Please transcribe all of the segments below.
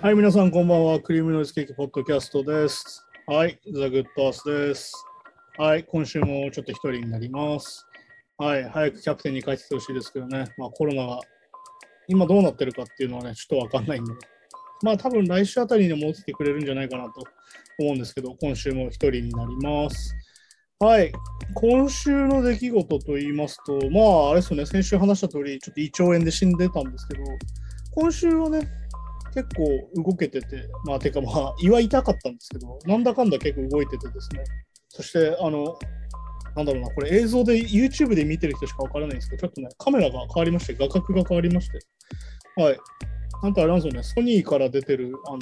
はい、皆さんこんばんは。クリームノイズケーキポッドキャストです。はい、ザ・グッドアースです。はい、今週もちょっと一人になります。はい、早くキャプテンに帰ってきてほしいですけどね、まあコロナが今どうなってるかっていうのはね、ちょっとわかんないんで、まあ多分来週あたりにも起きてくれるんじゃないかなと思うんですけど、今週も一人になります。はい、今週の出来事と言いますと、まああれですよね、先週話した通り、ちょっと胃腸炎で死んでたんですけど、今週はね、結構動けてて、まあ、てかまあ、胃は痛かったんですけど、なんだかんだ結構動いててですね。そして、あの、なんだろうな、これ映像で YouTube で見てる人しかわからないんですけど、ちょっとね、カメラが変わりまして、画角が変わりまして、はい。なんかあれなんですよね、ソニーから出てる、あの、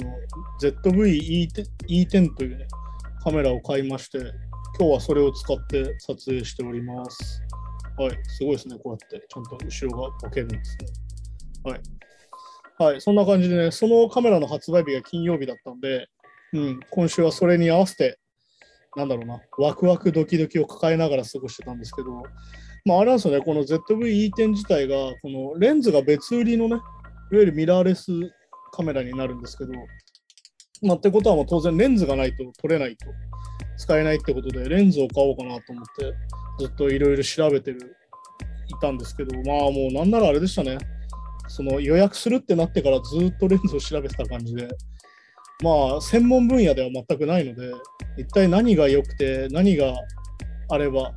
ZV-E10 というね、カメラを買いまして、今日はそれを使って撮影しております。はい、すごいですね、こうやって、ちゃんと後ろがボケるんですね。はい。はい、そんな感じでね、そのカメラの発売日が金曜日だったんで、うん、今週はそれに合わせて、なんだろうな、ワクワクドキドキを抱えながら過ごしてたんですけど、まあ、あれなんですよね、この ZV-E10 自体が、このレンズが別売りのね、いわゆるミラーレスカメラになるんですけど、まあ、ってことはもう当然レンズがないと撮れないと、使えないってことで、レンズを買おうかなと思って、ずっといろいろ調べてる、いたんですけど、まあもうなんならあれでしたね。その予約するってなってからずっとレンズを調べてた感じで、まあ、専門分野では全くないので、一体何が良くて、何があれば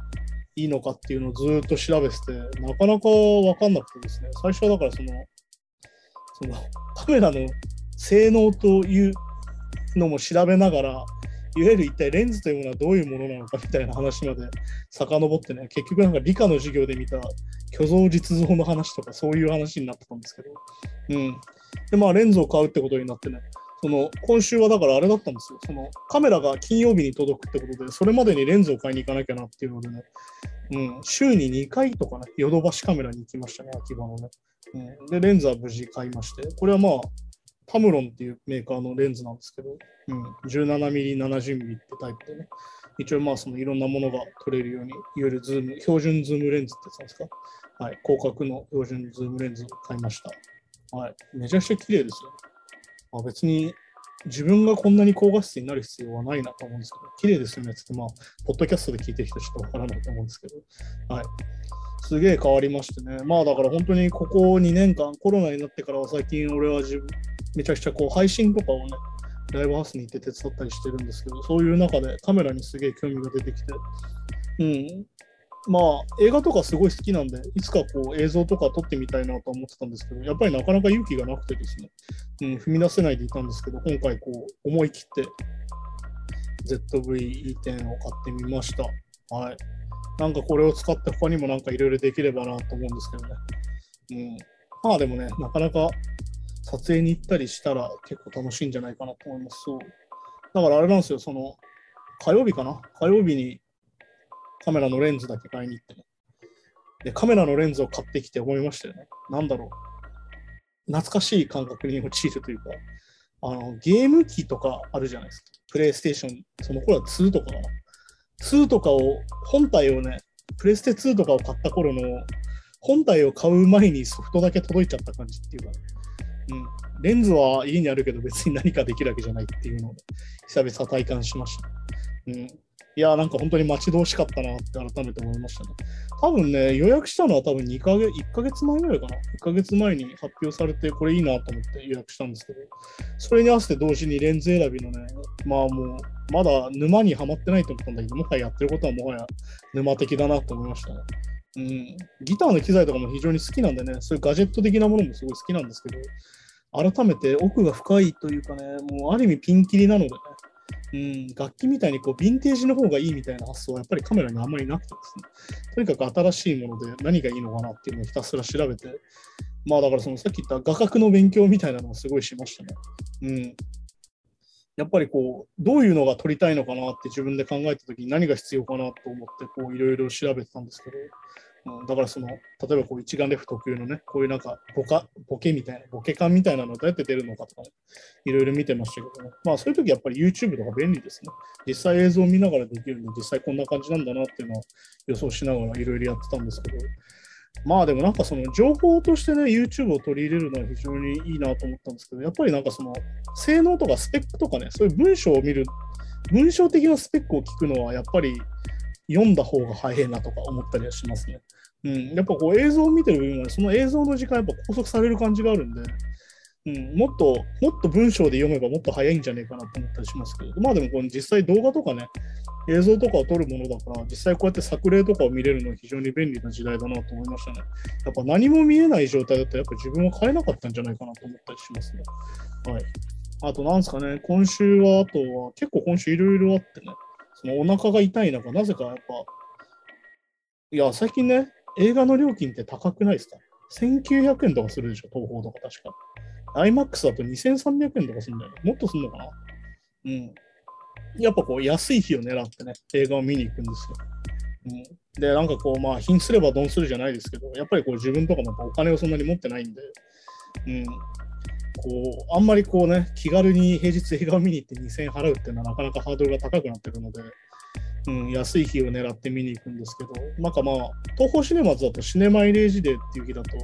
いいのかっていうのをずっと調べてて、なかなか分かんなくてですね、最初はだからその、そのカメラの性能というのも調べながら、いわゆる一体レンズというものはどういうものなのかみたいな話まで遡ってね、結局なんか理科の授業で見た虚像実像の話とかそういう話になってたんですけど、うん。で、まあレンズを買うってことになってね、その今週はだからあれだったんですよ。そのカメラが金曜日に届くってことで、それまでにレンズを買いに行かなきゃなっていうのでね、うん、週に2回とかね、ヨドバシカメラに行きましたね、秋葉のね。うん、で、レンズは無事買いまして、これはまあ、タムロンっていうメーカーのレンズなんですけど、うん、17mm、70mm ってタイプでね、一応まあそのいろんなものが撮れるように、いわゆるズーム、標準ズームレンズってやつなんですか？はい、広角の標準ズームレンズを買いました。はい、めちゃくちゃ綺麗ですよ。まあ、別に自分がこんなに高画質になる必要はないなと思うんですけど、綺麗ですよねって、まあ、ポッドキャストで聞いてる人ちょっとわからないと思うんですけど、はい。すげえ変わりましてね。まあだから本当にここ2年間、コロナになってからは最近俺は自分、めちゃくちゃこう配信とかをね、ライブハウスに行って手伝ったりしてるんですけど、そういう中でカメラにすげえ興味が出てきて、うん。まあ映画とかすごい好きなんで、いつかこう映像とか撮ってみたいなと思ってたんですけど、やっぱりなかなか勇気がなくてですね、うん、踏み出せないでいたんですけど、今回こう思い切って ZV-E10 を買ってみました。はい。なんかこれを使って他にもなんかいろいろできればなと思うんですけどね。うん。まあでもね、なかなか撮影に行ったりしたら結構楽しいんじゃないかなと思います。そう。だからあれなんですよ、その、火曜日かな？火曜日にカメラのレンズだけ買いに行ってね。で、カメラのレンズを買ってきて思いましたよね。なんだろう。懐かしい感覚に陥るというか、あの、ゲーム機とかあるじゃないですか。プレイステーション、その頃は2とかかな。2とかを、本体をね、プレステ2とかを買った頃の、本体を買う前にソフトだけ届いちゃった感じっていうか、ね、うん。レンズは家にあるけど別に何かできるわけじゃないっていうのを、久々体感しました。うん。いや、なんか本当に待ち遠しかったなって改めて思いましたね。多分ね、予約したのは多分2ヶ月、1ヶ月前ぐらいかな。1ヶ月前に発表されて、これいいなと思って予約したんですけど、それに合わせて同時にレンズ選びのね、まあもう、まだ沼にはまってないと思ったんだけど、もはややってることはもはや沼的だなと思いましたね。うん、ギターの機材とかも非常に好きなんでね、そういうガジェット的なものもすごい好きなんですけど、改めて奥が深いというかね、もうある意味ピンキリなのでね、うん、楽器みたいにこうヴィンテージの方がいいみたいな発想はやっぱりカメラにあんまりなくてですね、とにかく新しいもので何がいいのかなっていうのをひたすら調べて、まあだからそのさっき言った画角の勉強みたいなのをすごいしましたね。うん。やっぱりこう、どういうのが撮りたいのかなって自分で考えたときに何が必要かなと思ってこういろいろ調べてたんですけど、うん、だからその、例えばこう一眼レフ特有のね、こういうなんかボカ、ボケみたいな、ボケ感みたいなのどうやって出るのかとかね、いろいろ見てましたけどね。まあそういう時やっぱり YouTube とか便利ですね。実際映像を見ながらできるんで、実際こんな感じなんだなっていうのを予想しながらいろいろやってたんですけど、まあでもなんかその情報としてね、YouTube を取り入れるのは非常にいいなと思ったんですけど、やっぱりなんかその性能とかスペックとかね、そういう文章を見る、文章的なスペックを聞くのはやっぱり読んだ方が早いなとか思ったりはしますね。うん、やっぱこう映像を見てる分は、その映像の時間やっぱ拘束される感じがあるんで、うん、もっと、もっと文章で読めばもっと早いんじゃねえかなと思ったりしますけど、まあでもこの実際動画とかね、映像とかを撮るものだから、実際こうやって作例とかを見れるのは非常に便利な時代だなと思いましたね。やっぱ何も見えない状態だと、やっぱ自分は変えなかったんじゃないかなと思ったりしますね。はい。あと、なんですかね、今週は、あとは、結構今週いろいろあってね、そのお腹が痛い中、なぜかやっぱ、いや、最近ね、映画の料金って高くないですか ?1900 円とかするでしょ、東宝とか確か。IMAX だと2300円とかするんだよ。もっとすんのかな？うん。やっぱこう安い日を狙ってね、映画を見に行くんですよ。うん、で、なんかこう、まあ、貧すればドンするじゃないですけど、やっぱりこう自分とかもお金をそんなに持ってないんで、うん、こう、あんまりこうね、気軽に平日映画を見に行って2000円払うっていうのはなかなかハードルが高くなってるので、うん、安い日を狙って見に行くんですけど、なんかまあ、東宝シネマズだとシネマイレージデーっていう日だと、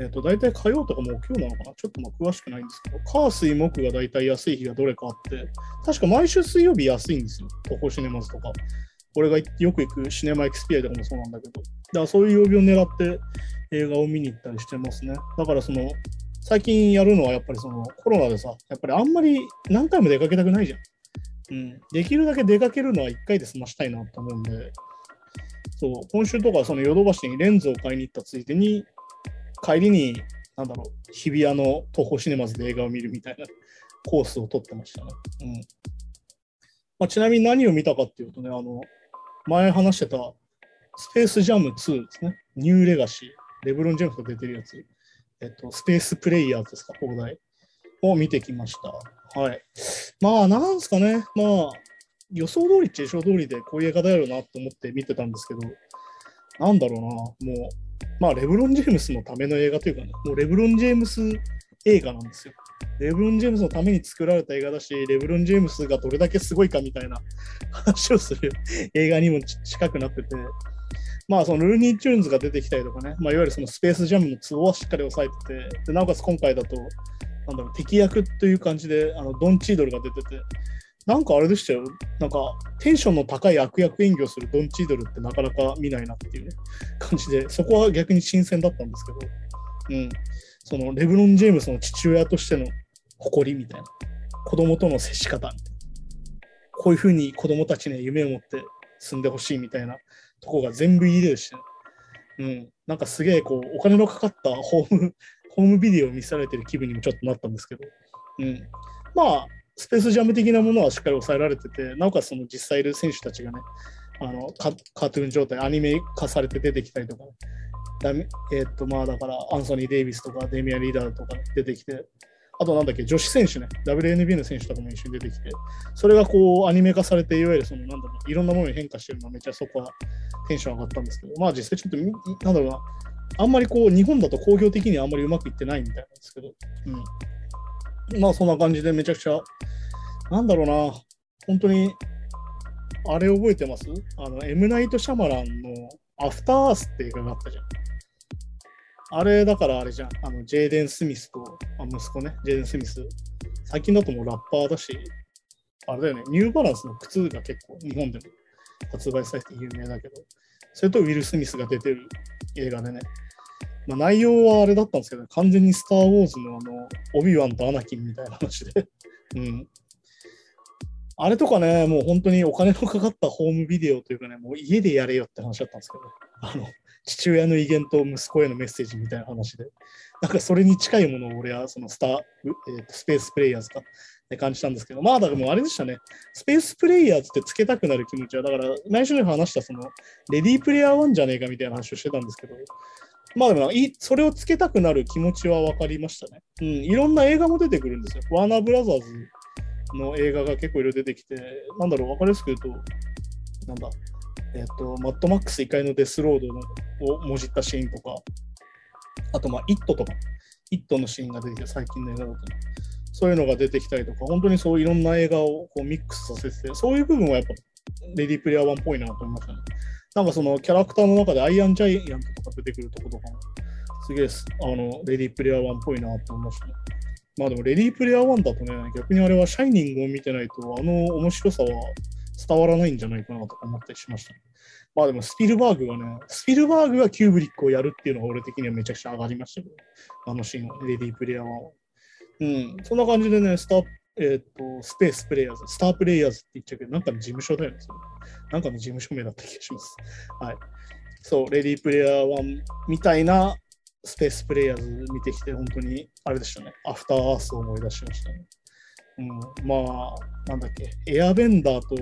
えっ、ー、と、大体火曜とかも今日なのかな？ちょっとまあ詳しくないんですけど、火水木が大体安い日がどれかあって、確か毎週水曜日安いんですよ。東宝シネマズとか。俺がよく行くシネマエクスピアとかもそうなんだけど。だからそういう曜日を狙って映画を見に行ったりしてますね。だからその、最近やるのはやっぱりそのコロナでさ、やっぱりあんまり何回も出かけたくないじゃん。うん。できるだけ出かけるのは1回で済ましたいなと思うんで、そう、今週とかそのヨドバシにレンズを買いに行ったついでに、帰りに、なんだろう、日比谷の東宝シネマズで映画を見るみたいなコースを取ってましたね。うんまあ、ちなみに何を見たかっていうとね、あの、前話してたスペースジャム2ですね。ニューレガシー。レブロン・ジェームズが出てるやつ。えっと、スペースプレイヤーですか、放題。を見てきました。はい。まあ、なんすかね。まあ、予想通りっちゃ予想通りでこういう映画だよなと思って見てたんですけど、なんだろうな、もう、まあ、レブロン・ジェームスのための映画というかね、もうレブロン・ジェームス映画なんですよ。レブロン・ジェームスのために作られた映画だし、レブロン・ジェームスがどれだけすごいかみたいな 話をする映画にも近くなってて、まあ、そのルーニー・チューンズが出てきたりとかね、まあ、いわゆるそのスペースジャムのツボはしっかり押さえてて、でなおかつ今回だと、なんだろう、敵役という感じで、あのドン・チードルが出てて、なんかあれでしたよ。なんかテンションの高い悪役演技をするドン・チードルってなかなか見ないなっていうね、感じで、そこは逆に新鮮だったんですけど、うん。そのレブロン・ジェームスの父親としての誇りみたいな、子供との接し方みたいなこういうふうに子供たちに夢を持って住んでほしいみたいなとこが全部入れるした、ね、うん。なんかすげえこう、お金のかかったホーム、ホームビデオを見せられてる気分にもちょっとなったんですけど、うん。まあ、スペースジャム的なものはしっかり抑えられてて、なおかつその実際いる選手たちがね、あのカートゥーン状態、アニメ化されて出てきたりとか、ね、えー、っと、まあだから、アンソニー・デイビスとか、デミア・リーダーとか、出てきて、あとなんだっけ、女子選手ね、WNB の選手とかも一緒に出てきて、それがこうアニメ化されて、いわゆるその、なんだろう、いろんなものに変化してるのはめっちゃそこはテンション上がったんですけど、まあ実際ちょっと、なんだろうな、あんまりこう、日本だと工業的にはあんまりうまくいってないみたいなんですけど、うん。まあそんな感じでめちゃくちゃ。なんだろうな、本当に、あれ覚えてます？あの、エムナイト・シャマランのアフターアースって映画があったじゃん。あれだからあれじゃん。あの、ジェイデン・スミスと、あ息子ね、ジェイデン・スミス。最近だともうラッパーだし、あれだよね、ニューバランスの靴が結構日本でも発売されて有名だけど、それとウィル・スミスが出てる映画でね、まあ、内容はあれだったんですけど、完全にスター・ウォーズのあの、オビワンとアナキンみたいな話で。うん。あれとかね、もう本当にお金のかかったホームビデオというかね、もう家でやれよって話だったんですけど、あの、父親の威厳と息子へのメッセージみたいな話で、なんかそれに近いものを俺はそのスター、えー、スペースプレイヤーズかって感じたんですけど、まあだからもうあれでしたね、スペースプレイヤーズってつけたくなる気持ちは、だから内緒に話したその、レディープレイヤー1じゃねえかみたいな話をしてたんですけど、まあでも、それをつけたくなる気持ちは分かりましたね。うん、いろんな映画も出てくるんですよ。ワーナーブラザーズの映画が結構いろいろ出てきて、なんだろう、分かりやすく言うと、なんだ、えっ、ー、と、マッドマックス1回のデスロードのをもじったシーンとか、あと、まあ、イットとか、イットのシーンが出てきて、最近の映画だと、そういうのが出てきたりとか、本当にそういろんな映画をこうミックスさせて、そういう部分はやっぱ、レディープレイヤー1っぽいなと思いましたね。なんかそのキャラクターの中でアイアンジャイアントとか出てくるとことかも、すげえ、あの、レディープレイヤー1っぽいなって思いましたね。まあでも、レディープレイヤー1だとね、逆にあれはシャイニングを見てないと、あの面白さは伝わらないんじゃないかなとか思ったりしました、ね。まあでも、スピルバーグがね、スピルバーグがキューブリックをやるっていうのが俺的にはめちゃくちゃ上がりましたけど、あのシーンは、レディープレイヤー1は。うん、そんな感じでね、スター、えっ、と、スペースプレイヤーズ、スタープレイヤーズって言っちゃうけど、なんかの事務所だよね。なんかの事務所名だった気がします。はい。そう、レディープレイヤー1みたいなスペースプレイヤーズ見てきて、本当にあれでしたね。アフターアースを思い出しましたね。うん、まあ、なんだっけ、エアベンダーと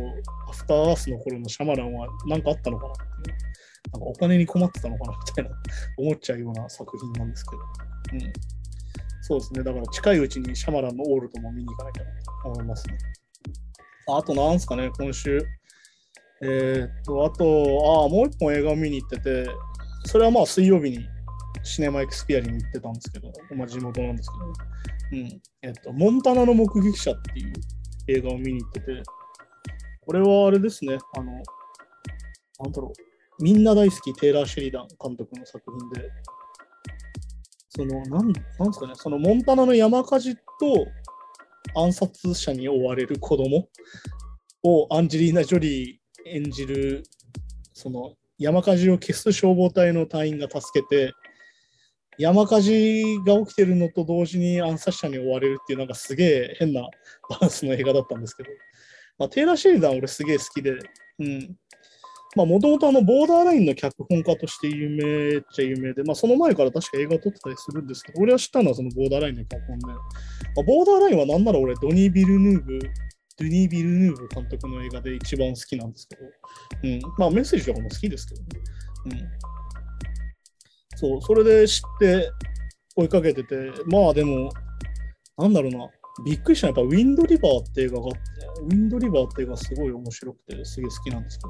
アフターアースの頃のシャマランは何かあったのかなっていう。なんかお金に困ってたのかなみたいな思っちゃうような作品なんですけど。うん。そうですね。だから近いうちにシャマランのオールドも見に行かなきゃなと思いますね。あとなんすかね、今週。えー、っと、あと、ああ、もう一本映画を見に行ってて、それはまあ水曜日にシネマエクスピアリに行ってたんですけど、まあ地元なんですけど、うん。えっと、モンタナの目撃者っていう映画を見に行ってて、これはあれですね、あの、なんだろう、みんな大好きテイラー・シェリダン監督の作品で、その、なん、なんですかね、そのモンタナの山火事と暗殺者に追われる子供をアンジェリーナ・ジョリー演じる、その山火事を消す消防隊の隊員が助けて、山火事が起きてるのと同時に暗殺者に追われるっていう、なんかすげえ変なバランスの映画だったんですけど、まあ、テイラー・シェリダン俺すげえ好きで、うん。まあ、もともとあの、ボーダーラインの脚本家として有名っちゃ有名で、まあ、その前から確か映画撮ってたりするんですけど、俺は知ったのはそのボーダーラインの脚本で、まあ、ボーダーラインはなんなら俺、ドニー・ビルヌーブドニー・ビルヌーブ監督の映画で一番好きなんですけど、うん、まあメッセージとかも好きですけどね。うん、そう、それで知って追いかけてて、まあでも、なんだろうな、びっくりしたやっぱウィンドリバーって映画があって、ウィンドリバーって映画すごい面白くて、すげえ好きなんですけど、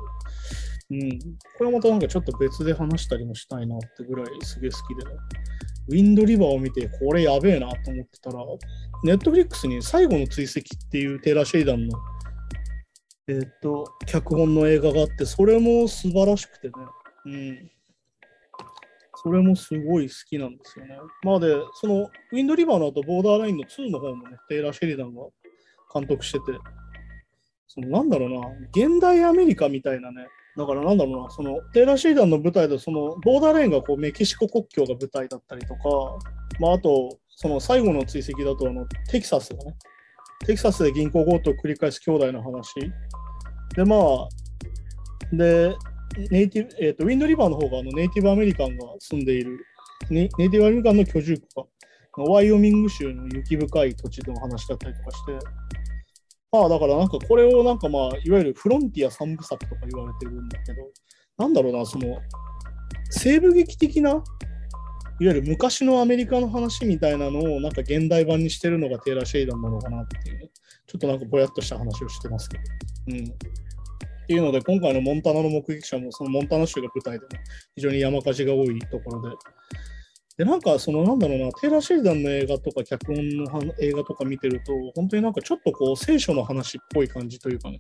うん、これはまたなんかちょっと別で話したりもしたいなってぐらいすげえ好きでね。ウィンドリバーを見て、これやべえなと思ってたら、ネットフリックスに最後の追跡っていうテーラー・シェイダンの、えー、っと、脚本の映画があって、それも素晴らしくてね。うん。それもすごい好きなんですよね。まあで、その、ウィンドリバーの後、ボーダーラインの2の方もね、テイラー・シェリダンが監督してて、そのなんだろうな、現代アメリカみたいなね、だからなんだろうな、そのテイラー・シーダンの舞台で、そのボーダーレーンがこうメキシコ国境が舞台だったりとか、まあ、あと、その最後の追跡だとあのテキサスがね、テキサスで銀行強盗を繰り返す兄弟の話。で、まあ、で、ネイティブ、えっ、ー、と、ウィンドリバーの方があのネイティブアメリカンが住んでいる、ネイティブアメリカンの居住区か、ワイオミング州の雪深い土地での話だったりとかして、まあだからなんかこれをなんかまあいわゆるフロンティア三部作とか言われてるんだけど、なんだろうな、その西部劇的な、いわゆる昔のアメリカの話みたいなのをなんか現代版にしてるのがテーラー・シェイダンなのかなっていう、ね、ちょっとなんかぼやっとした話をしてますけど。うん。っていうので、今回のモンタナの目撃者もそのモンタナ州が舞台で、ね、非常に山火事が多いところで、で、なんか、その、なんだろうな、テイラー・シェリダンの映画とか、脚本の映画とか見てると、本当になんかちょっとこう、聖書の話っぽい感じというかね、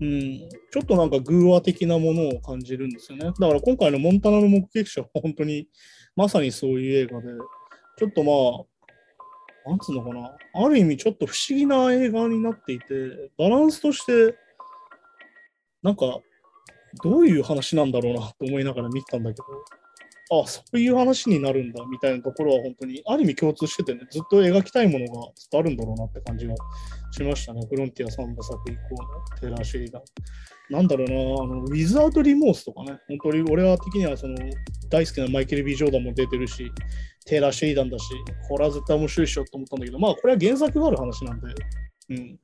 うん、ちょっとなんか偶話的なものを感じるんですよね。だから今回のモンタナの目撃者は本当に、まさにそういう映画で、ちょっとまあ、なんつうのかな、ある意味ちょっと不思議な映画になっていて、バランスとして、なんか、どういう話なんだろうなと思いながら見てたんだけど、あそういう話になるんだみたいなところは本当にある意味共通しててね、ずっと描きたいものがずっとあるんだろうなって感じがしましたね。フロンティア3部作以降のテーラー・シェリダン。なんだろうな、あのウィズ・アウト・リモースとかね、本当に俺は的にはその大好きなマイケル・ビー・ジョーダンも出てるし、テーラー・シェリダンだし、これは絶対面白いしようと思ったんだけど、まあこれは原作がある話なんで、うん。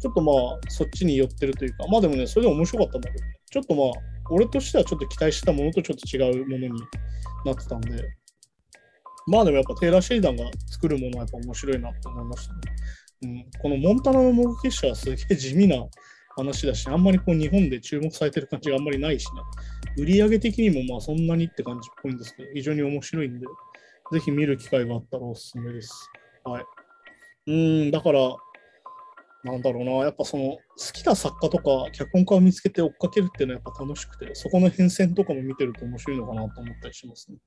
ちょっとまあそっちに寄ってるというか、まあでもね、それでも面白かったんだけど、ねちょっとまあ俺としてはちょっと期待してたものとちょっと違うものになってたんで、まあでもやっぱテイラー・シェイダンが作るものはやっぱ面白いなって思いましたね。うん、このモンタナの目撃者はすげえ地味な話だし、あんまりこう日本で注目されてる感じがあんまりないしね。売り上げ的にもまあそんなにって感じっぽいんですけど、非常に面白いんで、ぜひ見る機会があったらおすすめです。はい。うん、だから、なんだろうな、やっぱその好きな作家とか脚本家を見つけて追っかけるっていうのはやっぱ楽しくて、そこの変遷とかも見てると面白いのかなと思ったりしますね。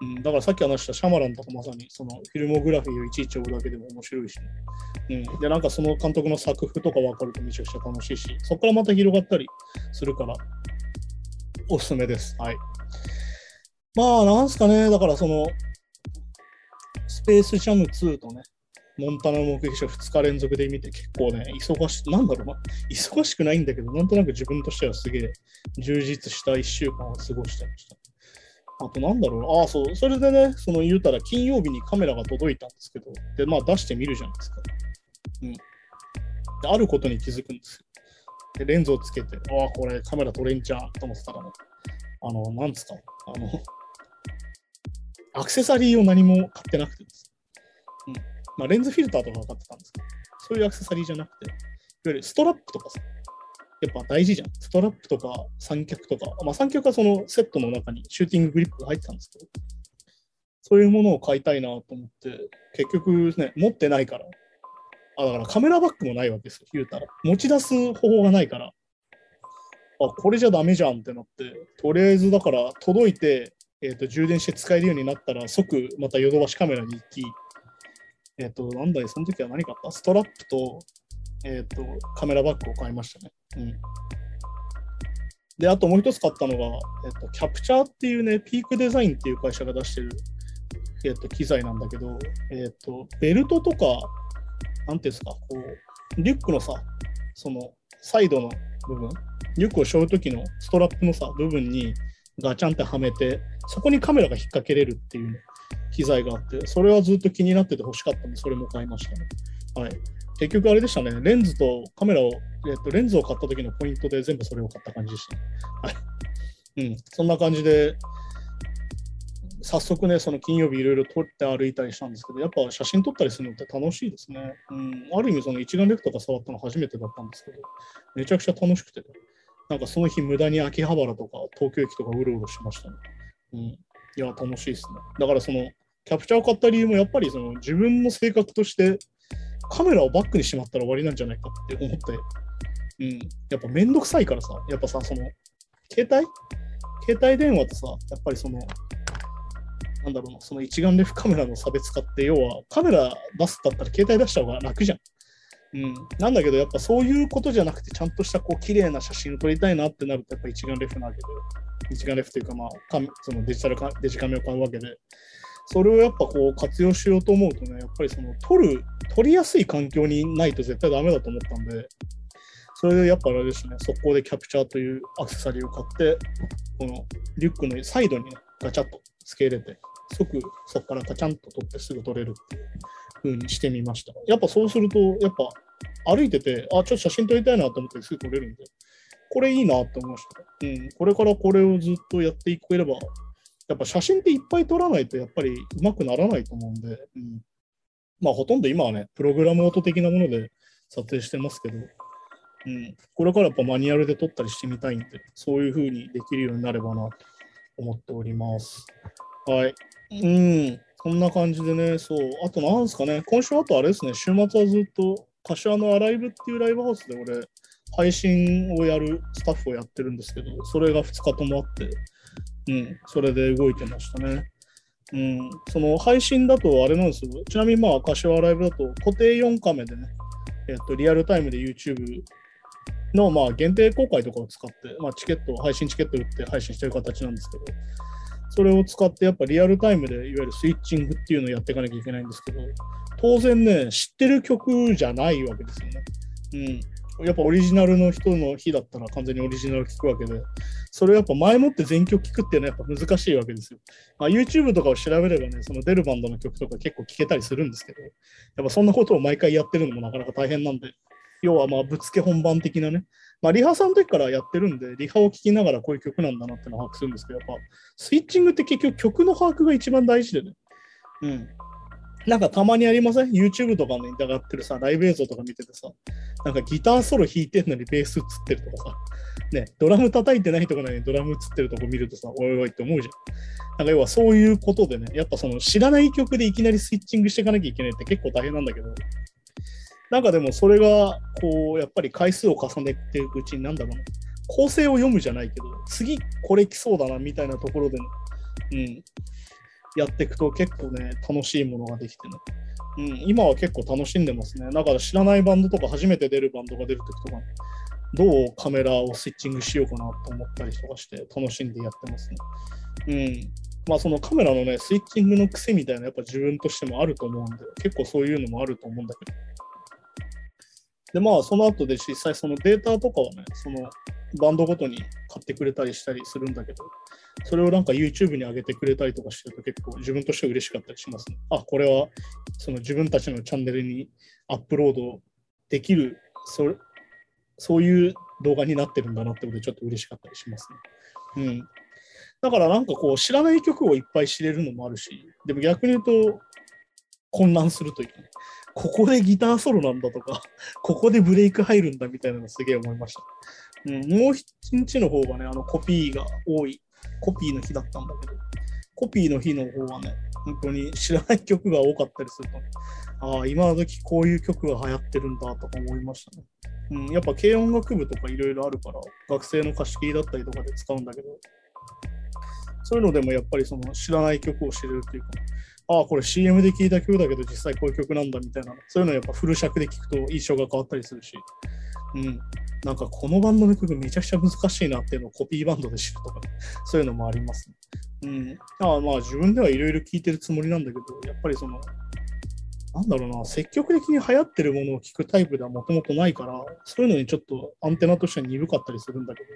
うん、だからさっき話したシャマランとかまさにそのフィルモグラフィーをいちいち追うだけでも面白いし、ね、うん、でなんかその監督の作風とか分かるとめちゃくちゃ楽しいし、そこからまた広がったりするからおすすめです。はい。まあなんすかね、だからそのスペースジャム2とね、モンタナの目撃者2日連続で見て結構ね、忙し、なんだろうな、忙しくないんだけど、なんとなく自分としてはすげえ充実した1週間を過ごしてました。あとなんだろう、ああ、そう、それでね、その言うたら金曜日にカメラが届いたんですけど、で、まあ出してみるじゃないですか。うん。であることに気づくんですよ。で、レンズをつけて、ああ、これカメラ撮れんじゃんと思ってたらね、あの、なんですか、あの、アクセサリーを何も買ってなくてです。うん。まあ、レンズフィルターとか買ってたんですけど、そういうアクセサリーじゃなくて、いわゆるストラップとかさ、やっぱ大事じゃん。ストラップとか三脚とか、まあ三脚はそのセットの中にシューティンググリップが入ってたんですけど、そういうものを買いたいなと思って、結局ね、持ってないから、あ、だからカメラバッグもないわけですよ、言うたら。持ち出す方法がないから、あ、これじゃダメじゃんってなって、とりあえずだから届いて、えーと、充電して使えるようになったら即またヨドバシカメラに行き、えっ、ー、と、なんだい、その時は何買った？ストラップと、えっ、ー、と、カメラバッグを買いましたね。うん。で、あともう一つ買ったのが、えっ、ー、と、キャプチャーっていうね、ピークデザインっていう会社が出してる、えっ、と、機材なんだけど、えっ、と、ベルトとか、なんていうんですか、こう、リュックのさ、その、サイドの部分、リュックを背負う時のストラップのさ、部分にガチャンってはめて、そこにカメラが引っ掛けれるっていう、機材があって、それはずっと気になってて欲しかったんで、それも買いましたね。はい。結局あれでしたね、レンズとカメラを、えっと、レンズを買った時のポイントで全部それを買った感じでした、ね。はい。うん、そんな感じで、早速ね、その金曜日いろいろ撮って歩いたりしたんですけど、やっぱ写真撮ったりするのって楽しいですね。うん、ある意味、その一眼レフとか触ったの初めてだったんですけど、めちゃくちゃ楽しくて、なんかその日無駄に秋葉原とか東京駅とかうろうろしましたね。うん、いや、楽しいですね。だからその、キャプチャーを買った理由もやっぱりその自分の性格としてカメラをバックにしまったら終わりなんじゃないかって思って、うん、やっぱめんどくさいからさ、やっぱさ、その、携帯？携帯電話とさ、やっぱりその、なんだろうな、その一眼レフカメラの差別化って、要はカメラ出すだったら携帯出した方が楽じゃん。うん、なんだけど、やっぱそういうことじゃなくて、ちゃんとしたこう綺麗な写真を撮りたいなってなると、やっぱ一眼レフなわけで、一眼レフというか、まあ、そのデジタルカデジカメを買うわけで、それをやっぱこう活用しようと思うとね、やっぱりその撮る、撮りやすい環境にないと絶対ダメだと思ったんで、それでやっぱあれですね、速攻でキャプチャーというアクセサリーを買って、このリュックのサイドに、ね、ガチャッと付け入れて、即そこからガチャンと取ってすぐ取れるっていう。風にしてみました。やっぱそうすると、やっぱ歩いてて、あ、ちょっと写真撮りたいなと思ってすぐ撮れるんで、これいいなって思いました。うん、これからこれをずっとやっていければ、やっぱ写真っていっぱい撮らないとやっぱりうまくならないと思うんで、うん、まあほとんど今はね、プログラム音的なもので撮影してますけど、うん、これからやっぱマニュアルで撮ったりしてみたいんで、そういうふうにできるようになればなと思っております。はい。うん、こんな感じでね、そう。あとなんですかね、今週あとあれですね、週末はずっと柏のアライブっていうライブハウスで俺、配信をやるスタッフをやってるんですけど、それが2日ともあって、うん、それで動いてましたね。うん、その配信だとあれなんですよ。ちなみにまあ、柏ライブだと固定4カメでね、えっと、リアルタイムで YouTube のまあ限定公開とかを使って、まあ、チケット、配信チケット売って配信してる形なんですけど、それを使ってやっぱリアルタイムでいわゆるスイッチングっていうのをやっていかなきゃいけないんですけど、当然ね、知ってる曲じゃないわけですよね。うん。やっぱオリジナルの人の日だったら完全にオリジナル聞くわけで、それをやっぱ前もって全曲聞くっていうのはやっぱ難しいわけですよ。まあ、YouTube とかを調べればね、その出るバンドの曲とか結構聴けたりするんですけど、やっぱそんなことを毎回やってるのもなかなか大変なんで、要はまあぶつけ本番的なね、まあ、リハさんの時からやってるんで、リハを聴きながらこういう曲なんだなってのを把握するんですけど、やっぱスイッチングって結局曲の把握が一番大事でね。うん。なんかたまにありません ?YouTube とかに上がってるさ、ライブ映像とか見ててさ、なんかギターソロ弾いてんのにベース映ってるとかさ、ね、ドラム叩いてないところにドラム映ってるとこ見るとさ、おいおいって思うじゃん。なんか要はそういうことでね、やっぱその知らない曲でいきなりスイッチングしていかなきゃいけないって結構大変なんだけど、なんかでもそれが、こう、やっぱり回数を重ねていくうちに、なんだろうな、構成を読むじゃないけど、次これ来そうだなみたいなところで、うん、やっていくと結構ね、楽しいものができてね。うん、今は結構楽しんでますね。だから知らないバンドとか初めて出るバンドが出るときとか、どうカメラをスイッチングしようかなと思ったりとかして楽しんでやってますね。うん。まあそのカメラのね、スイッチングの癖みたいなやっぱ自分としてもあると思うんで、結構そういうのもあると思うんだけど。で、まあその後で実際そのデータとかはね、そのバンドごとに買ってくれたりしたりするんだけど、それをなんか YouTube に上げてくれたりとかしてると結構自分としては嬉しかったりしますね。あ、これはその自分たちのチャンネルにアップロードできる、それそういう動画になってるんだなってことでちょっと嬉しかったりしますね。うん。だからなんかこう知らない曲をいっぱい知れるのもあるし、でも逆に言うと混乱するという。かね、ここでギターソロなんだとか、ここでブレイク入るんだみたいなのすげえ思いました。うん、もう一日の方がね、あのコピーが多い、コピーの日だったんだけど、コピーの日の方はね、本当に知らない曲が多かったりするとね、ああ、今の時こういう曲が流行ってるんだとか思いましたね。うん、やっぱ軽音楽部とかいろいろあるから、学生の貸し切りだったりとかで使うんだけど、そういうのでもやっぱりその知らない曲を知れるというか、ああ、これ CM で聴いた曲だけど実際こういう曲なんだみたいな、そういうのやっぱフル尺で聴くと印象が変わったりするし、うん。なんかこのバンドの曲めちゃくちゃ難しいなっていうのをコピーバンドで知るとか、ね、そういうのもありますね。うん。ああまあ自分ではいろいろ聴いてるつもりなんだけど、やっぱりその、なんだろうな、積極的に流行ってるものを聞くタイプではもともとないから、そういうのにちょっとアンテナとしては鈍かったりするんだけど、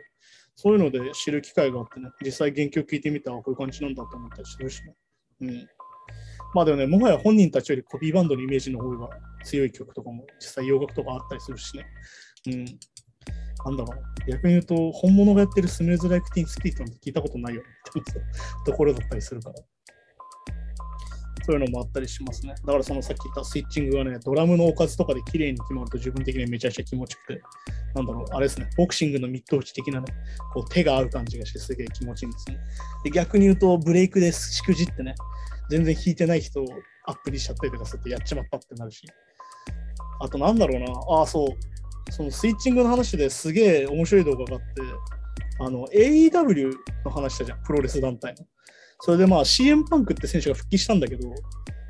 そういうので知る機会があってね、実際原曲聞いてみたらこういう感じなんだと思ったりするしね。うん。まあでもね、もはや本人たちよりコピーバンドのイメージの方が強い曲とかも実際洋楽とかあったりするしね。うん。なんだろう。逆に言うと、本物がやってるスムーズライクティンスピートなんて聞いたことないよってところだったりするから。そういうのもあったりしますね。だからそのさっき言ったスイッチングがね、ドラムのおかずとかで綺麗に決まると自分的にめちゃくちゃ気持ちよくて、なんだろう、あれですね、ボクシングのミット打ち的なね、こう手が合う感じがしてすげえ気持ちいいんですね。で逆に言うと、ブレイクでしくじってね、全然弾いてない人をアップにしちゃったりとかするとやっちまったってなるし。あとなんだろうな、ああ、そう、そのスイッチングの話ですげえ面白い動画があって、あの、AEW の話したじゃん、プロレス団体の。それでまあ CM パンクって選手が復帰したんだけど、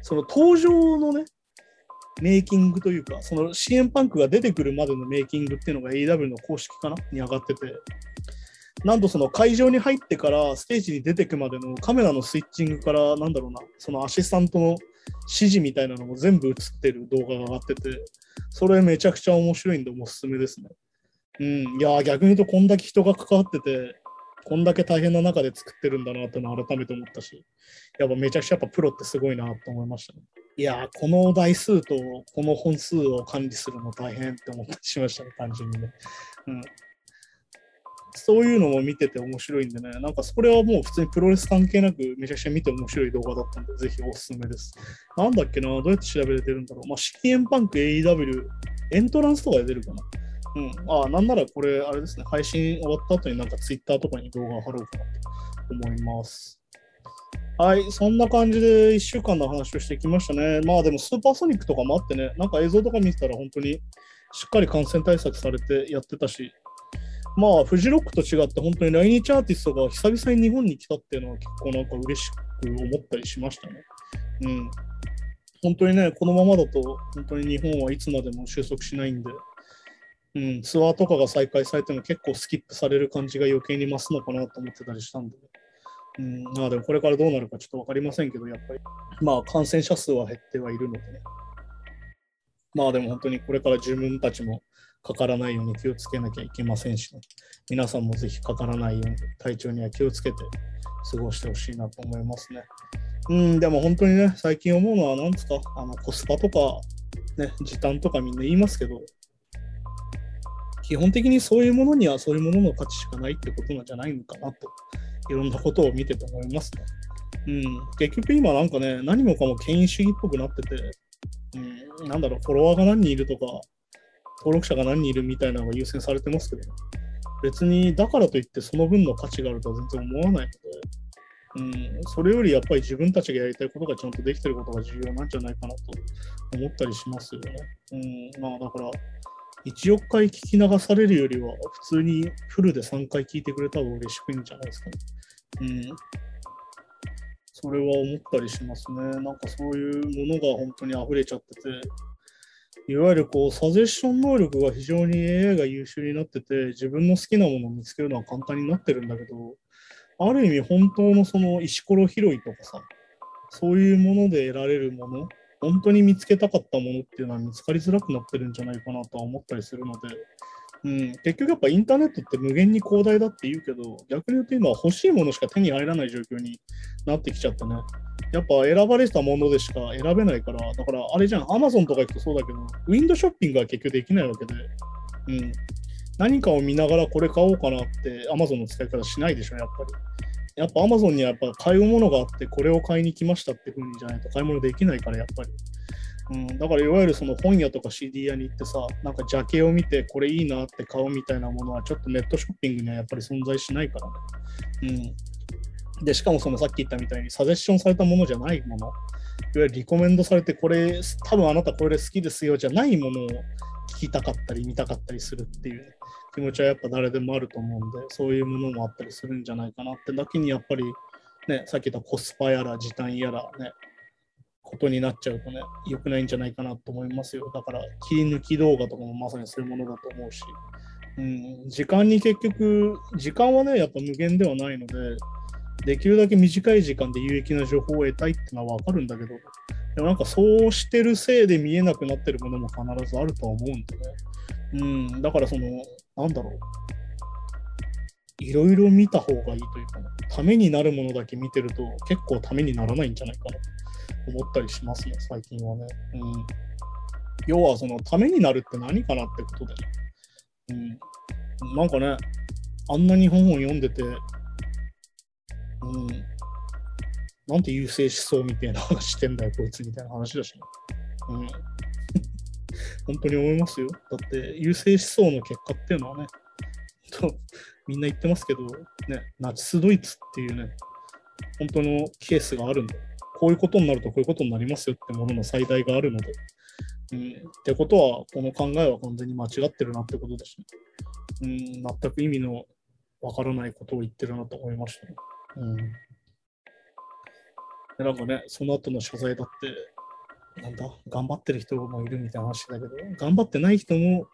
その登場のね、メイキングというか、その CM パンクが出てくるまでのメイキングっていうのが AEW の公式かな？に上がってて、なんとその会場に入ってからステージに出てくまでのカメラのスイッチングから、なんだろうな、そのアシスタントの指示みたいなのも全部映ってる動画が上がってて、それめちゃくちゃ面白いんでおすすめですね。うん、いや逆に言うとこんだけ人が関わってて、こんだけ大変な中で作ってるんだなっての改めて思ったし、やっぱめちゃくちゃやっぱプロってすごいなと思いましたね。いやこの台数とこの本数を管理するの大変って思ったりしましたね、単純にね。うん。そういうのも見てて面白いんでね、なんかそれはもう普通にプロレス関係なくめちゃくちゃ見て面白い動画だったんで、ぜひおすすめです。なんだっけな、どうやって調べれてるんだろう。まあ、シキエンパンク AEW、エントランスとかで出るかな。うん。あ、あなんならこれ、あれですね、配信終わった後になんか Twitter とかに動画貼ろうかなと思います。はい、そんな感じで1週間の話をしてきましたね。まあでもスーパーソニックとかもあってね、なんか映像とか見てたら本当にしっかり感染対策されてやってたし、まあフジロックと違って本当に来日アーティストが久々に日本に来たっていうのは結構なんか嬉しく思ったりしましたね。うん。本当にね、このままだと本当に日本はいつまでも収束しないんで、うん、ツアーとかが再開されても結構スキップされる感じが余計に増すのかなと思ってたりしたんで、うん、まあでもこれからどうなるかちょっと分かりませんけど、やっぱり、まあ感染者数は減ってはいるのでね。まあでも本当にこれから自分たちもかからないように気をつけなきゃいけませんしね。皆さんもぜひかからないように体調には気をつけて過ごしてほしいなと思いますね。うん、でも本当にね、最近思うのは何ですか、あのコスパとか、ね、時短とかみんな言いますけど、基本的にそういうものにはそういうものの価値しかないってことなんじゃないのかなと、いろんなことを見てて思いますね。うん、結局今なんかね、何もかも権威主義っぽくなってて、うん、なんだろう、フォロワーが何人いるとか、登録者が何人いるみたいなのが優先されてますけど、別にだからといってその分の価値があるとは全然思わないので、うん、それよりやっぱり自分たちがやりたいことがちゃんとできてることが重要なんじゃないかなと思ったりしますよね。うん、まあだから、1億回聞き流されるよりは、普通にフルで3回聞いてくれた方が嬉しくいいんじゃないですかね。うん。それは思ったりしますね。なんかそういうものが本当に溢れちゃってて、いわゆるこう、サジェッション能力が非常に AI が優秀になってて、自分の好きなものを見つけるのは簡単になってるんだけど、ある意味本当のその石ころ拾いとかさ、そういうもので得られるもの、本当に見つけたかったものっていうのは見つかりづらくなってるんじゃないかなとは思ったりするので、うん、結局やっぱインターネットって無限に広大だって言うけど、逆に言うと今は欲しいものしか手に入らない状況になってきちゃったね。やっぱ選ばれたものでしか選べないから、だからあれじゃん、アマゾンとか行くとそうだけど、ウィンドショッピングは結局できないわけで、うん、何かを見ながらこれ買おうかなってアマゾンの使い方しないでしょ、やっぱり。やっぱアマゾンにはやっぱ買うものがあって、これを買いに来ましたって風にじゃないと買い物できないから、やっぱり。うん、だからいわゆるその本屋とか CD 屋に行ってさ、なんかジャケを見てこれいいなって買うみたいなものはちょっとネットショッピングにはやっぱり存在しないからね。うん。で、しかもそのさっき言ったみたいにサジェッションされたものじゃないもの、いわゆるリコメンドされてこれ、多分あなたこれ好きですよじゃないものを聞きたかったり見たかったりするっていう、気持ちはやっぱ誰でもあると思うんで、そういうものもあったりするんじゃないかなって。だけにやっぱりね、さっき言ったコスパやら時短やらね、ことになっちゃうとね、良くないんじゃないかなと思いますよ。だから、切り抜き動画とかもまさにそういうものだと思うし、うん、時間に結局、時間はね、やっぱ無限ではないので、できるだけ短い時間で有益な情報を得たいってのは分かるんだけど、でもなんかそうしてるせいで見えなくなってるものも必ずあるとは思うんでね。うん、だからその、なんだろう。いろいろ見た方がいいというか、ね、ためになるものだけ見てると結構ためにならないんじゃないかなと思ったりしますね、最近はね。うん、要は、その、ためになるって何かなってことでね、うん、なんかね、あんなに本を読んでて、うん、なんて優勢思想みたいな話してんだよ、こいつみたいな話だしね。うん、本当に思いますよ。だって、優勢思想の結果っていうのはね、と みんな言ってますけど、ね、ナチスドイツっていうね、本当のケースがあるんだ。こういうことになるとこういうことになりますよってものの最大があるので、うん、ってことは、この考えは完全に間違ってるなってことですね。うん、全く意味のわからないことを言ってるなと思いましたね。うん、なんかね、その後の謝罪だって、なんだ、頑張ってる人もいるみたいな話だけど、頑張ってない人も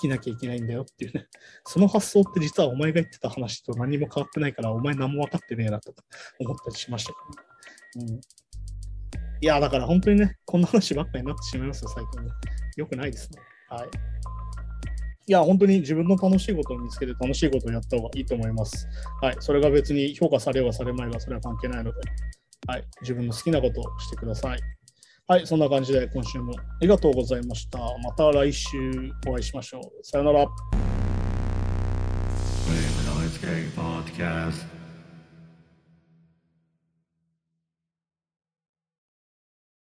生きなきゃいけないんだよっていうね、その発想って実はお前が言ってた話と何も変わってないから、お前何も分かってねえなと思ったりしましたけど、ね。うん。いや、だから本当にね、こんな話ばっかりになってしまいますよ、最近ね。よくないですね。はい。いや、本当に自分の楽しいことを見つけて楽しいことをやった方がいいと思います。はい。それが別に評価されようがされまいが、それは関係ないので、はい。自分の好きなことをしてください。はい。そんな感じで今週もありがとうございました。また来週お会いしましょう。さよなら。